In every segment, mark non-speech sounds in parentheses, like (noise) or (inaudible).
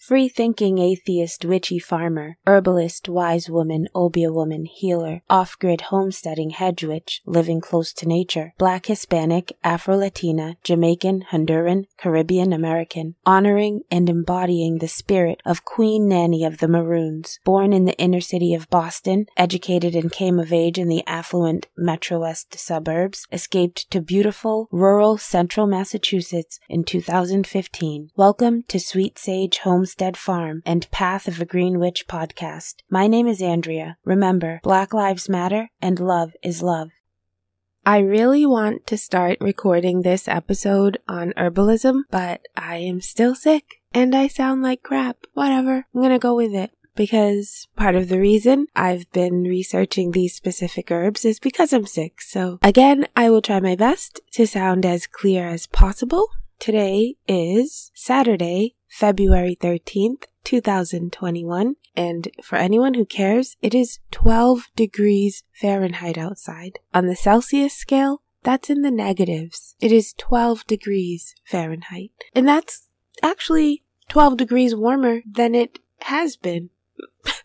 Free thinking atheist witchy farmer, herbalist wise woman obeah woman healer, off grid homesteading hedge witch, living close to nature, black Hispanic, Afro Latina, Jamaican, Honduran, Caribbean American, honoring and embodying the spirit of Queen Nanny of the Maroons, born in the inner city of Boston, educated and came of age in the affluent Metro West suburbs, escaped to beautiful rural central Massachusetts in 2015. Welcome to Sweet Sage Homestead Farm and Path of a Green Witch podcast. My name is Andrea. Remember, Black Lives Matter and love is love. I really want to start recording this episode on herbalism, but I am still sick and I sound like crap. Whatever, I'm gonna go with it because part of the reason I've been researching these specific herbs is because I'm sick. So again, I will try my best to sound as clear as possible. Today is Saturday, February 13th, 2021. And for anyone who cares, it is 12 degrees Fahrenheit outside. On the Celsius scale, that's in the negatives. It is 12 degrees Fahrenheit. And that's actually 12 degrees warmer than it has been. (laughs)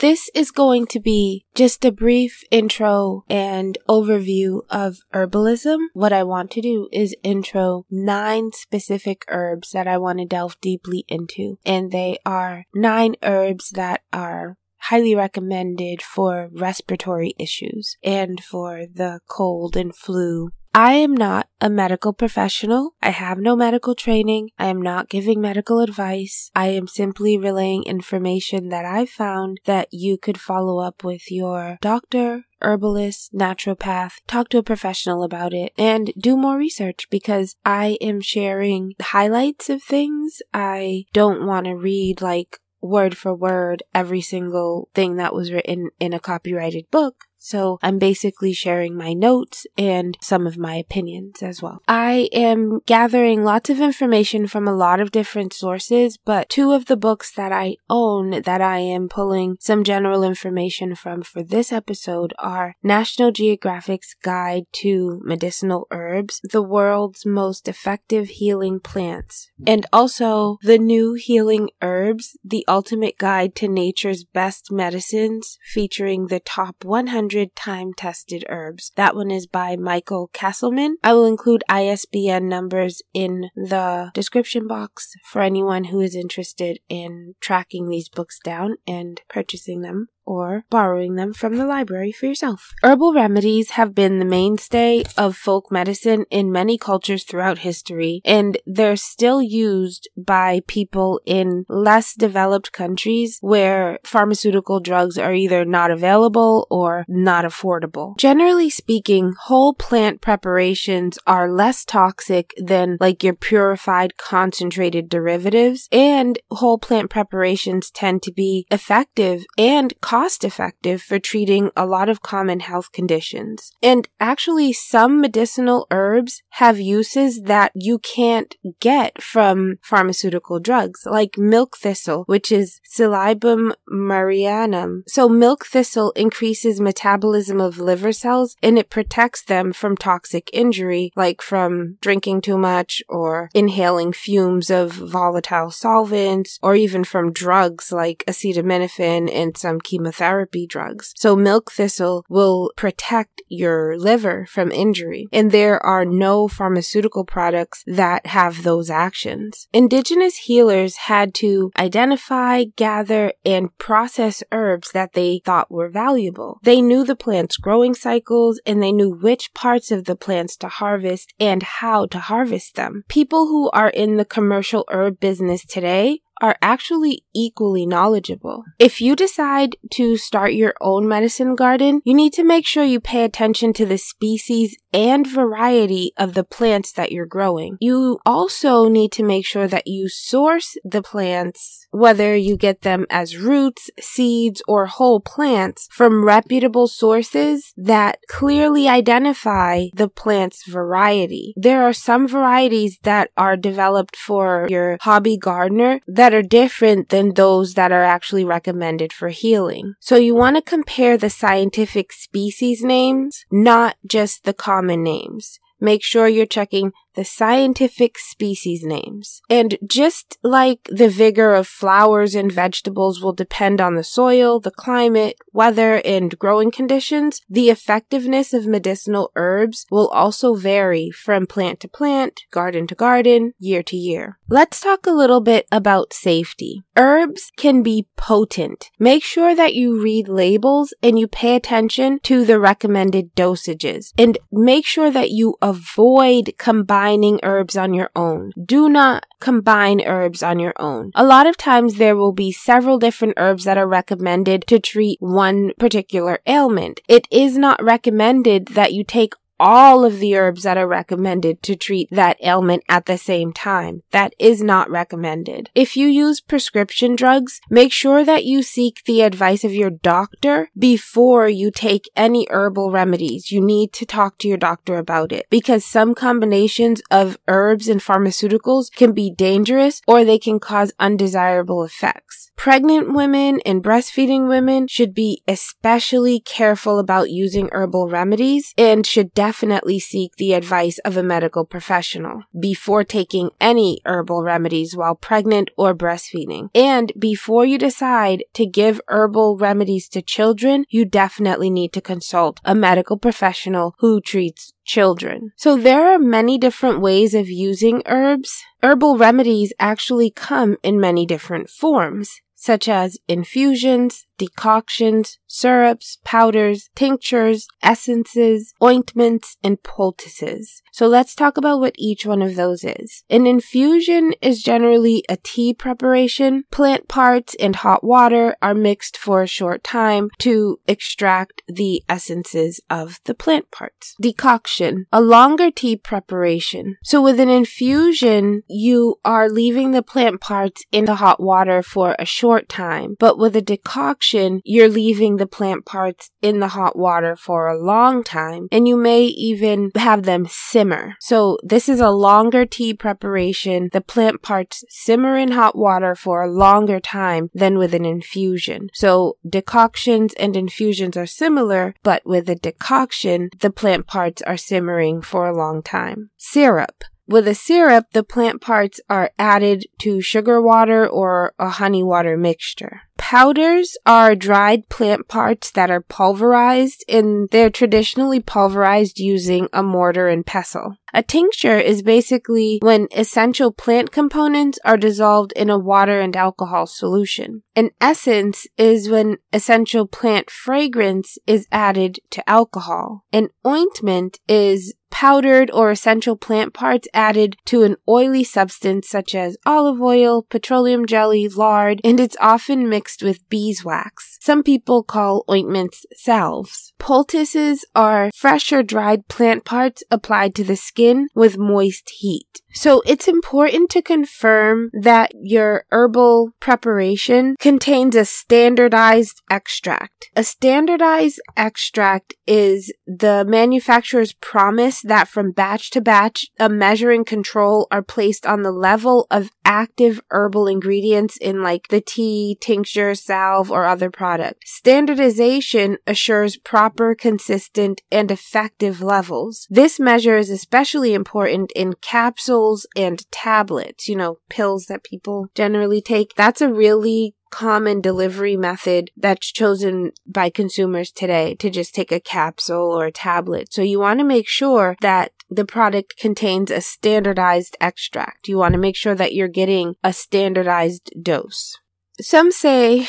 This is going to be just a brief intro and overview of herbalism. What I want to do is intro nine specific herbs that I want to delve deeply into. And they are nine herbs that are highly recommended for respiratory issues and for the cold and flu I am not a medical professional. I have no medical training. I am not giving medical advice. I am simply relaying information that I found that you could follow up with your doctor, herbalist, naturopath, talk to a professional about it, and do more research because I am sharing highlights of things. I don't want to read like word for word every single thing that was written in a copyrighted book. So I'm basically sharing my notes and some of my opinions as well. I am gathering lots of information from a lot of different sources, but two of the books that I own that I am pulling some general information from for this episode are National Geographic's Guide to Medicinal Herbs, the world's most effective healing plants, and also The New Healing Herbs, the ultimate guide to nature's best medicines, featuring the top 100 100 time tested herbs. That one is by Michael Castleman. I will include ISBN numbers in the description box for anyone who is interested in tracking these books down and purchasing them or borrowing them from the library for yourself. Herbal remedies have been the mainstay of folk medicine in many cultures throughout history, and they're still used by people in less developed countries where pharmaceutical drugs are either not available or not affordable. Generally speaking, whole plant preparations are less toxic than like your purified concentrated derivatives, and whole plant preparations tend to be effective and cost cost effective for treating a lot of common health conditions. And actually, some medicinal herbs have uses that you can't get from pharmaceutical drugs, like milk thistle, which is Silybum marianum. So milk thistle increases metabolism of liver cells and it protects them from toxic injury, like from drinking too much or inhaling fumes of volatile solvents or even from drugs like acetaminophen and some chemotherapy chemotherapy drugs. So milk thistle will protect your liver from injury. And there are no pharmaceutical products that have those actions. Indigenous healers had to identify, gather, and process herbs that they thought were valuable. They knew the plant's growing cycles and they knew which parts of the plants to harvest and how to harvest them. People who are in the commercial herb business today are actually equally knowledgeable. If you decide to start your own medicine garden, you need to make sure you pay attention to the species and variety of the plants that you're growing. You also need to make sure that you source the plants, whether you get them as roots, seeds, or whole plants from reputable sources that clearly identify the plant's variety. There are some varieties that are developed for your hobby gardener that are different than those that are actually recommended for healing. So you want to compare the scientific species names, not just the common names. Make sure you're checking the scientific species names. And just like the vigor of flowers and vegetables will depend on the soil, the climate, weather, and growing conditions, the effectiveness of medicinal herbs will also vary from plant to plant, garden to garden, year to year. Let's talk a little bit about safety. Herbs can be potent. Make sure that you read labels and you pay attention to the recommended dosages and make sure that you avoid combining herbs on your own. Do not combine herbs on your own. A lot of times there will be several different herbs that are recommended to treat one particular ailment. It is not recommended that you take all of the herbs that are recommended to treat that ailment at the same time. That is not recommended. If you use prescription drugs, make sure that you seek the advice of your doctor before you take any herbal remedies. You need to talk to your doctor about it because some combinations of herbs and pharmaceuticals can be dangerous or they can cause undesirable effects. Pregnant women and breastfeeding women should be especially careful about using herbal remedies and should definitely seek the advice of a medical professional before taking any herbal remedies while pregnant or breastfeeding. And before you decide to give herbal remedies to children, you definitely need to consult a medical professional who treats children. So there are many different ways of using herbs. Herbal remedies actually come in many different forms such as infusions, decoctions, syrups, powders, tinctures, essences, ointments, and poultices. So let's talk about what each one of those is. An infusion is generally a tea preparation. Plant parts and hot water are mixed for a short time to extract the essences of the plant parts. Decoction, a longer tea preparation. So with an infusion, you are leaving the plant parts in the hot water for a short time, but with a decoction, you're leaving the plant parts in the hot water for a long time, and you may even have them simmer. So this is a longer tea preparation. The plant parts simmer in hot water for a longer time than with an infusion. So decoctions and infusions are similar, but with a decoction, the plant parts are simmering for a long time. Syrup. With a syrup, the plant parts are added to sugar water or a honey water mixture. Powders are dried plant parts that are pulverized and they're traditionally pulverized using a mortar and pestle. A tincture is basically when essential plant components are dissolved in a water and alcohol solution. An essence is when essential plant fragrance is added to alcohol. An ointment is powdered or essential plant parts added to an oily substance such as olive oil, petroleum jelly, lard, and it's often mixed with beeswax. Some people call ointments salves. Poultices are fresh or dried plant parts applied to the skin with moist heat. So it's important to confirm that your herbal preparation contains a standardized extract. A standardized extract is the manufacturer's promise that from batch to batch, a measuring control are placed on the level of active herbal ingredients in like the tea, tincture, salve, or other product. Standardization assures proper, consistent, and effective levels. This measure is especially important in capsules capsules and tablets, you know, pills that people generally take. That's a really common delivery method that's chosen by consumers today to just take a capsule or a tablet. So you want to make sure that the product contains a standardized extract. You want to make sure that you're getting a standardized dose. Some say,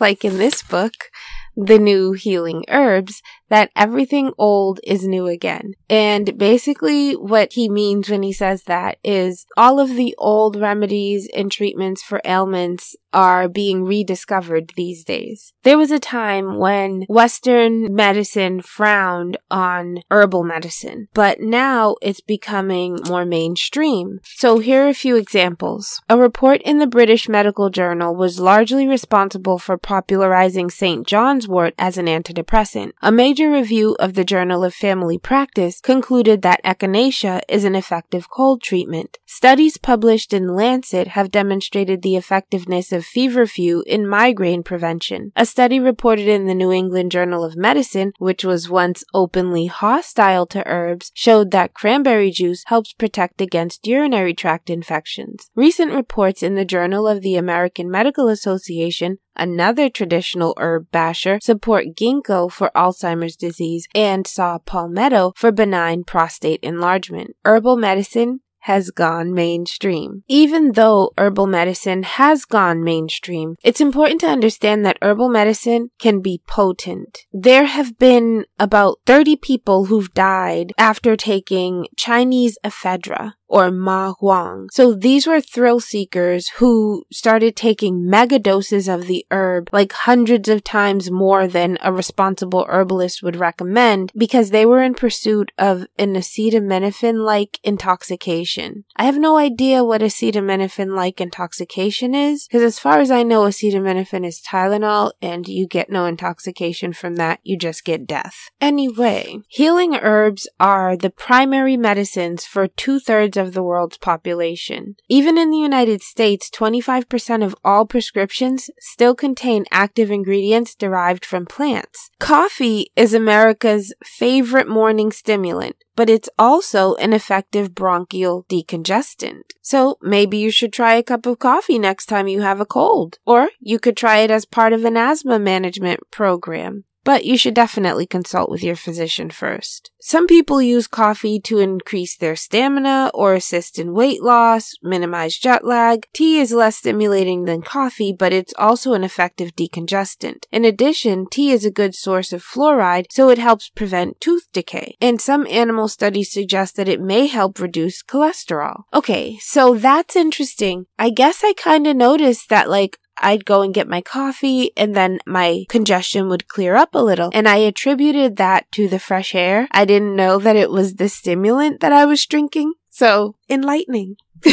like in this book, the new healing herbs, that everything old is new again. And basically what he means when he says that is all of the old remedies and treatments for ailments are being rediscovered these days. There was a time when Western medicine frowned on herbal medicine, but now it's becoming more mainstream. So here are a few examples. A report in the British Medical Journal was largely responsible for popularizing St. John's as an antidepressant. A major review of the Journal of Family Practice concluded that echinacea is an effective cold treatment. Studies published in Lancet have demonstrated the effectiveness of feverfew in migraine prevention. A study reported in the New England Journal of Medicine, which was once openly hostile to herbs, showed that cranberry juice helps protect against urinary tract infections. Recent reports in the Journal of the American Medical Association another traditional herb basher, support ginkgo for Alzheimer's disease and saw palmetto for benign prostate enlargement. Herbal medicine has gone mainstream. Even though herbal medicine has gone mainstream, it's important to understand that herbal medicine can be potent. There have been about 30 people who've died after taking Chinese ephedra or ma huang. So these were thrill seekers who started taking mega doses of the herb, like hundreds of times more than a responsible herbalist would recommend, because they were in pursuit of an acetaminophen-like intoxication. I have no idea what acetaminophen-like intoxication is, because as far as I know, acetaminophen is Tylenol, and you get no intoxication from that, you just get death. Anyway, healing herbs are the primary medicines for two-thirds of of the world's population. Even in the United States, 25% of all prescriptions still contain active ingredients derived from plants. Coffee is America's favorite morning stimulant but it's also an effective bronchial decongestant. So maybe you should try a cup of coffee next time you have a cold. Or you could try it as part of an asthma management program but you should definitely consult with your physician first. Some people use coffee to increase their stamina or assist in weight loss, minimize jet lag. Tea is less stimulating than coffee, but it's also an effective decongestant. In addition, tea is a good source of fluoride, so it helps prevent tooth decay. And some animal studies suggest that it may help reduce cholesterol. Okay, so that's interesting. I guess I kind of noticed that like I'd go and get my coffee and then my congestion would clear up a little. And I attributed that to the fresh air. I didn't know that it was the stimulant that I was drinking. So enlightening. (laughs)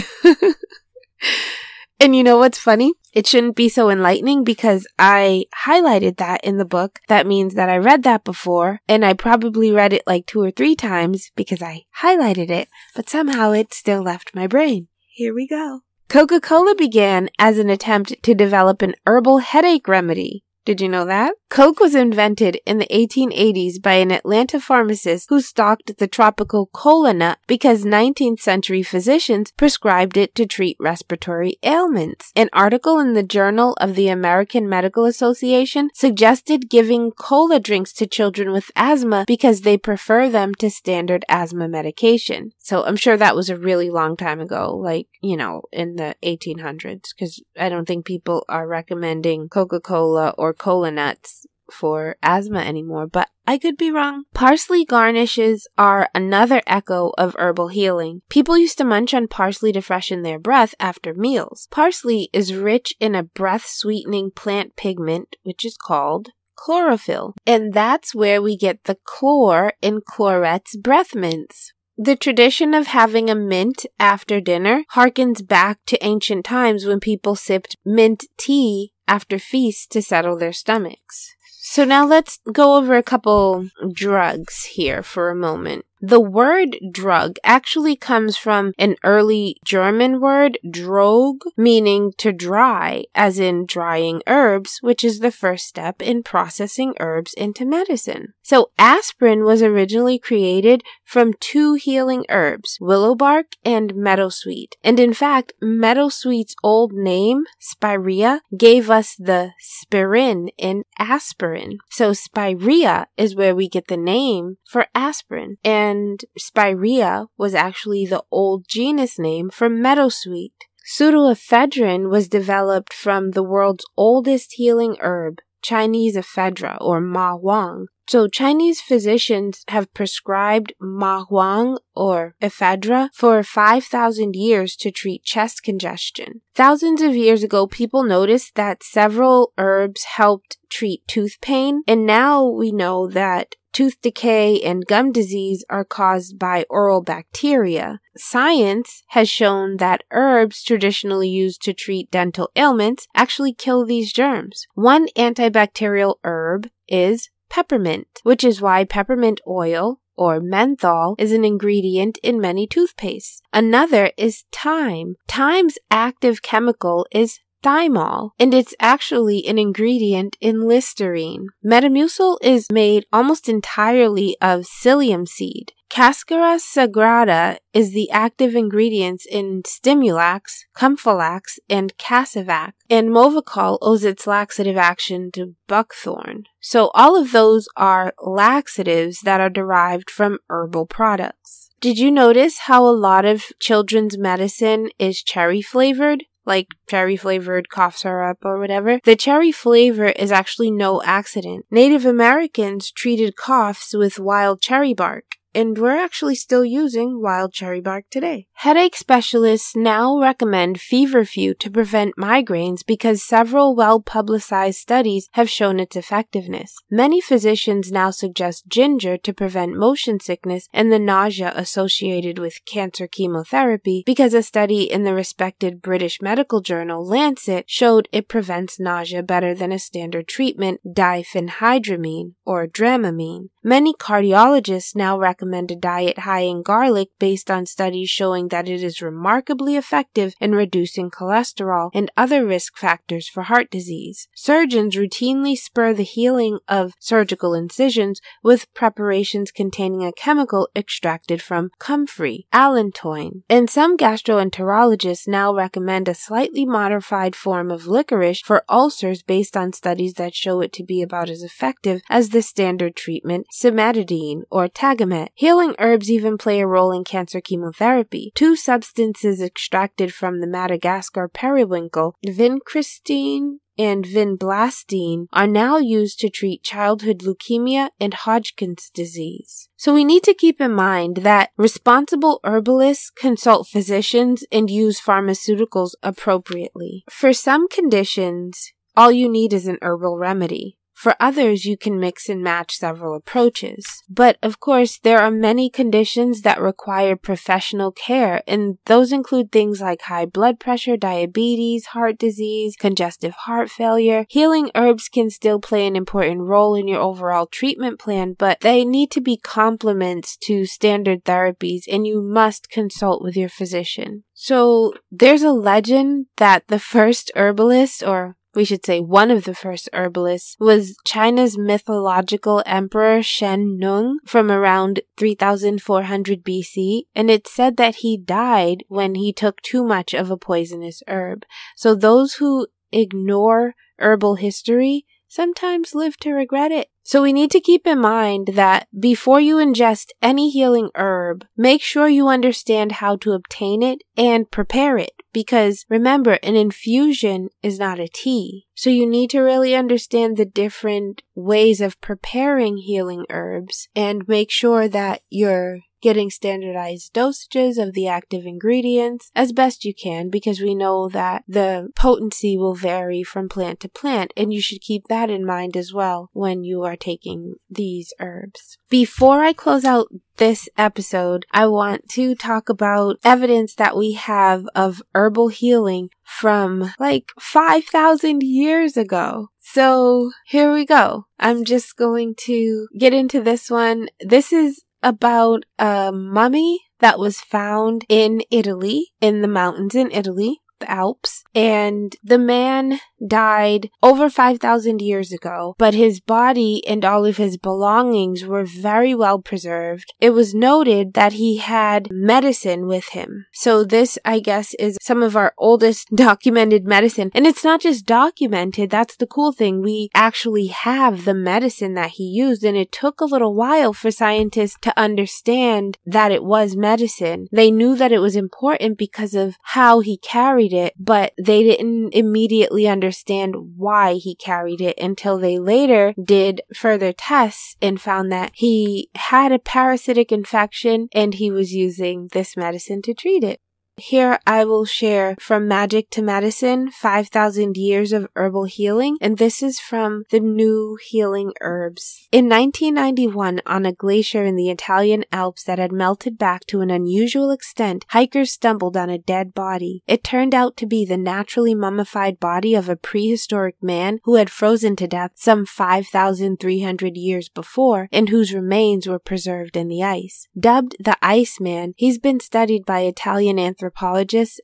and you know what's funny? It shouldn't be so enlightening because I highlighted that in the book. That means that I read that before and I probably read it like two or three times because I highlighted it, but somehow it still left my brain. Here we go. Coca Cola began as an attempt to develop an herbal headache remedy. Did you know that? Coke was invented in the 1880s by an Atlanta pharmacist who stocked the tropical cola nut because 19th century physicians prescribed it to treat respiratory ailments. An article in the Journal of the American Medical Association suggested giving cola drinks to children with asthma because they prefer them to standard asthma medication. So I'm sure that was a really long time ago, like, you know, in the 1800s, because I don't think people are recommending Coca-Cola or cola nuts for asthma anymore, but I could be wrong. Parsley garnishes are another echo of herbal healing. People used to munch on parsley to freshen their breath after meals. Parsley is rich in a breath sweetening plant pigment, which is called chlorophyll. And that's where we get the chlor in Clorets breath mints. The tradition of having a mint after dinner harkens back to ancient times when people sipped mint tea after feasts to settle their stomachs. So now let's go over a couple drugs here for a moment. The word drug actually comes from an early German word, drog, meaning to dry, as in drying herbs, which is the first step in processing herbs into medicine. So aspirin was originally created from two healing herbs, willow bark and meadowsweet. And in fact, meadowsweet's old name, spirea, gave us the spirin in aspirin. So spirea is where we get the name for aspirin. And and Spirea was actually the old genus name for meadowsweet. Pseudoephedrine was developed from the world's oldest healing herb, Chinese ephedra or ma huang. So Chinese physicians have prescribed ma huang or ephedra for 5,000 years to treat chest congestion. Thousands of years ago, people noticed that several herbs helped treat tooth pain, and now we know that tooth decay and gum disease are caused by oral bacteria. Science has shown that herbs traditionally used to treat dental ailments actually kill these germs. One antibacterial herb is peppermint, which is why peppermint oil or menthol is an ingredient in many toothpastes. Another is thyme. Thyme's active chemical is thymol, and it's actually an ingredient in Listerine. Metamucil is made almost entirely of psyllium seed. Cascara sagrada is the active ingredients in Stimulax, Comfolax, and Casevac, and Movicol owes its laxative action to buckthorn. So all of those are laxatives that are derived from herbal products. Did you notice how a lot of children's medicine is cherry flavored? like cherry flavored cough syrup or whatever. The cherry flavor is actually no accident. Native Americans treated coughs with wild cherry bark and we're actually still using wild cherry bark today. Headache specialists now recommend feverfew to prevent migraines because several well publicized studies have shown its effectiveness. Many physicians now suggest ginger to prevent motion sickness and the nausea associated with cancer chemotherapy because a study in the respected British medical journal Lancet showed it prevents nausea better than a standard treatment, diphenhydramine or dramamine. Many cardiologists now recommend a diet high in garlic based on studies showing that it is remarkably effective in reducing cholesterol and other risk factors for heart disease. Surgeons routinely spur the healing of surgical incisions with preparations containing a chemical extracted from comfrey, allantoin. And some gastroenterologists now recommend a slightly modified form of licorice for ulcers based on studies that show it to be about as effective as the standard treatment cimetidine, or Tagamet. Healing herbs even play a role in cancer chemotherapy. Two substances extracted from the Madagascar periwinkle, vincristine and vinblastine are now used to treat childhood leukemia and Hodgkin's disease. So we need to keep in mind that responsible herbalists consult physicians and use pharmaceuticals appropriately. For some conditions, all you need is an herbal remedy. For others, you can mix and match several approaches. But of course, there are many conditions that require professional care, and those include things like high blood pressure, diabetes, heart disease, congestive heart failure. Healing herbs can still play an important role in your overall treatment plan, but they need to be complements to standard therapies, and you must consult with your physician. So there's a legend that the first herbalist or we should say one of the first herbalists, was China's mythological emperor Shen Nung from around 3400 BC, and it's said that he died when he took too much of a poisonous herb. So those who ignore herbal history sometimes live to regret it. So we need to keep in mind that before you ingest any healing herb, make sure you understand how to obtain it and prepare it. Because remember, an infusion is not a tea. So you need to really understand the different ways of preparing healing herbs and make sure that you're getting standardized dosages of the active ingredients as best you can because we know that the potency will vary from plant to plant and you should keep that in mind as well when you are taking these herbs. Before I close out this episode, I want to talk about evidence that we have of herbal healing from like 5,000 years ago. So here we go. I'm just going to get into this one. This is about a mummy that was found in Italy, in the mountains in Italy, the Alps, and the man died over 5,000 years ago, but his body and all of his belongings were very well preserved. It was noted that he had medicine with him. So this, I guess, is some of our oldest (laughs) documented medicine. And it's not just documented. That's the cool thing. We actually have the medicine that he used. And it took a little while for scientists to understand that it was medicine. They knew that it was important because of how he carried it, but they didn't immediately understand understand why he carried it until they later did further tests and found that he had a parasitic infection and he was using this medicine to treat it. Here I will share From Magic to Medicine 5,000 Years of Herbal Healing, and this is from the New Healing Herbs. In 1991, on a glacier in the Italian Alps that had melted back to an unusual extent, hikers stumbled on a dead body. It turned out to be the naturally mummified body of a prehistoric man who had frozen to death some 5,300 years before and whose remains were preserved in the ice. Dubbed the Iceman, he's been studied by Italian anthropologists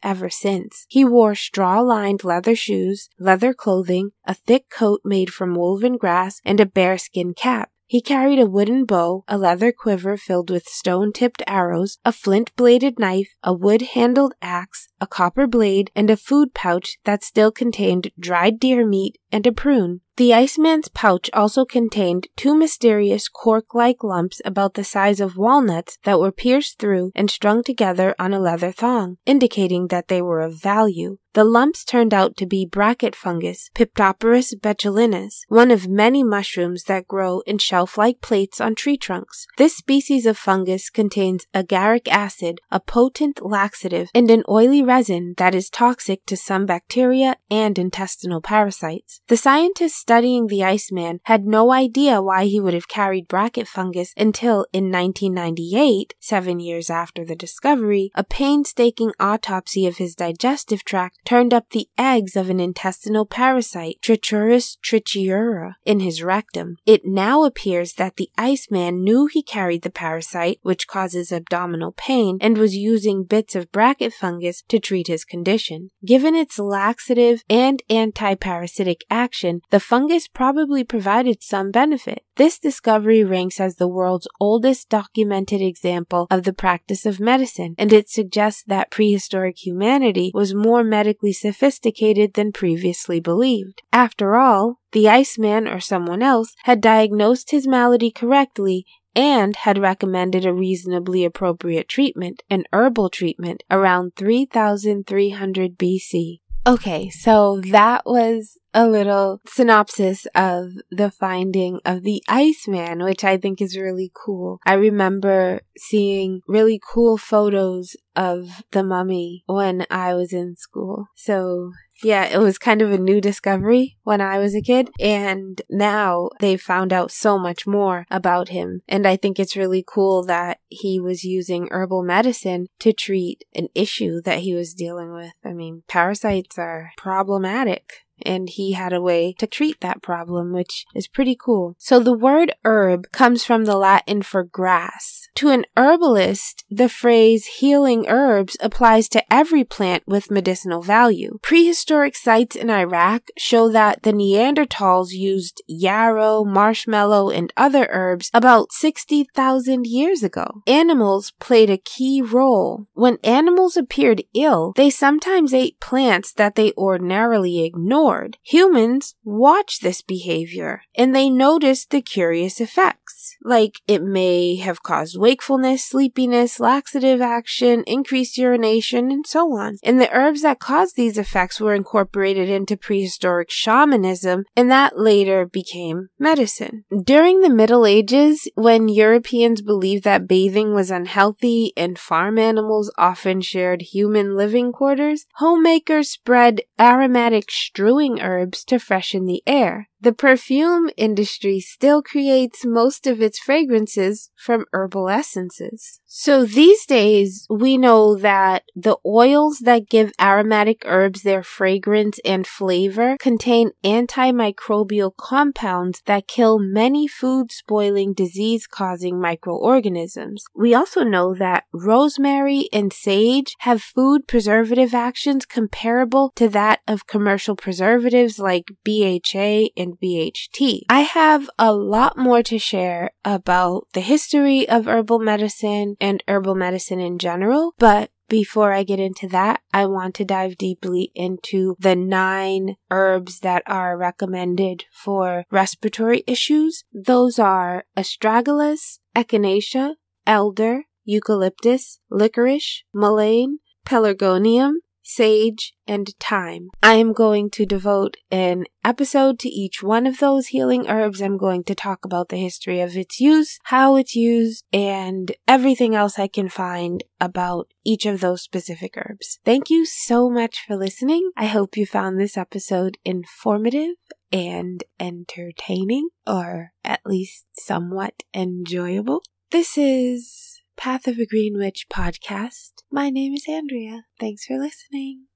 ever since. He wore straw lined leather shoes, leather clothing, a thick coat made from woven grass, and a bearskin cap. He carried a wooden bow, a leather quiver filled with stone tipped arrows, a flint bladed knife, a wood handled axe, a copper blade, and a food pouch that still contained dried deer meat and a prune. The Iceman's pouch also contained two mysterious cork like lumps about the size of walnuts that were pierced through and strung together on a leather thong, indicating that they were of value. The lumps turned out to be bracket fungus, Piptoporus betulinus, one of many mushrooms that grow in shelf like plates on tree trunks. This species of fungus contains agaric acid, a potent laxative, and an oily resin that is toxic to some bacteria and intestinal parasites. The scientists studying the Iceman had no idea why he would have carried bracket fungus until in 1998, seven years after the discovery, a painstaking autopsy of his digestive tract turned up the eggs of an intestinal parasite, Trichuris trichiura, in his rectum. It now appears that the Iceman knew he carried the parasite, which causes abdominal pain, and was using bits of bracket fungus to treat his condition. Given its laxative and anti-parasitic action, the fungus probably provided some benefit. This discovery ranks as the world's oldest documented example of the practice of medicine, and it suggests that prehistoric humanity was more medically sophisticated than previously believed. After all, the Iceman or someone else had diagnosed his malady correctly and had recommended a reasonably appropriate treatment, an herbal treatment, around 3300 BC. Okay, so that was a little synopsis of the finding of the Iceman, which I think is really cool. I remember seeing really cool photos of the mummy when I was in school. So yeah, it was kind of a new discovery when I was a kid. And now they've found out so much more about him. And I think it's really cool that he was using herbal medicine to treat an issue that he was dealing with. I mean, parasites are problematic and he had a way to treat that problem, which is pretty cool. So the word herb comes from the Latin for grass. To an herbalist, the phrase healing herbs applies to every plant with medicinal value. Prehistoric sites in Iraq show that the Neanderthals used yarrow, marshmallow, and other herbs about 60,000 years ago. Animals played a key role. When animals appeared ill, they sometimes ate plants that they ordinarily ignored Humans watch this behavior and they notice the curious effects. Like it may have caused wakefulness, sleepiness, laxative action, increased urination, and so on. And the herbs that caused these effects were incorporated into prehistoric shamanism and that later became medicine. During the Middle Ages, when Europeans believed that bathing was unhealthy and farm animals often shared human living quarters, homemakers spread aromatic strewing herbs to freshen the air. The perfume industry still creates most of its fragrances from herbal essences. So these days, we know that the oils that give aromatic herbs their fragrance and flavor contain antimicrobial compounds that kill many food spoiling disease causing microorganisms. We also know that rosemary and sage have food preservative actions comparable to that of commercial preservatives like BHA and and BHT. I have a lot more to share about the history of herbal medicine and herbal medicine in general, but before I get into that, I want to dive deeply into the nine herbs that are recommended for respiratory issues. Those are astragalus, echinacea, elder, eucalyptus, licorice, mullein, pelargonium, sage, and thyme. I am going to devote an episode to each one of those healing herbs. I'm going to talk about the history of its use, how it's used, and everything else I can find about each of those specific herbs. Thank you so much for listening. I hope you found this episode informative and entertaining, or at least somewhat enjoyable. This is Path of a Green Witch podcast. My name is Andrea. Thanks for listening.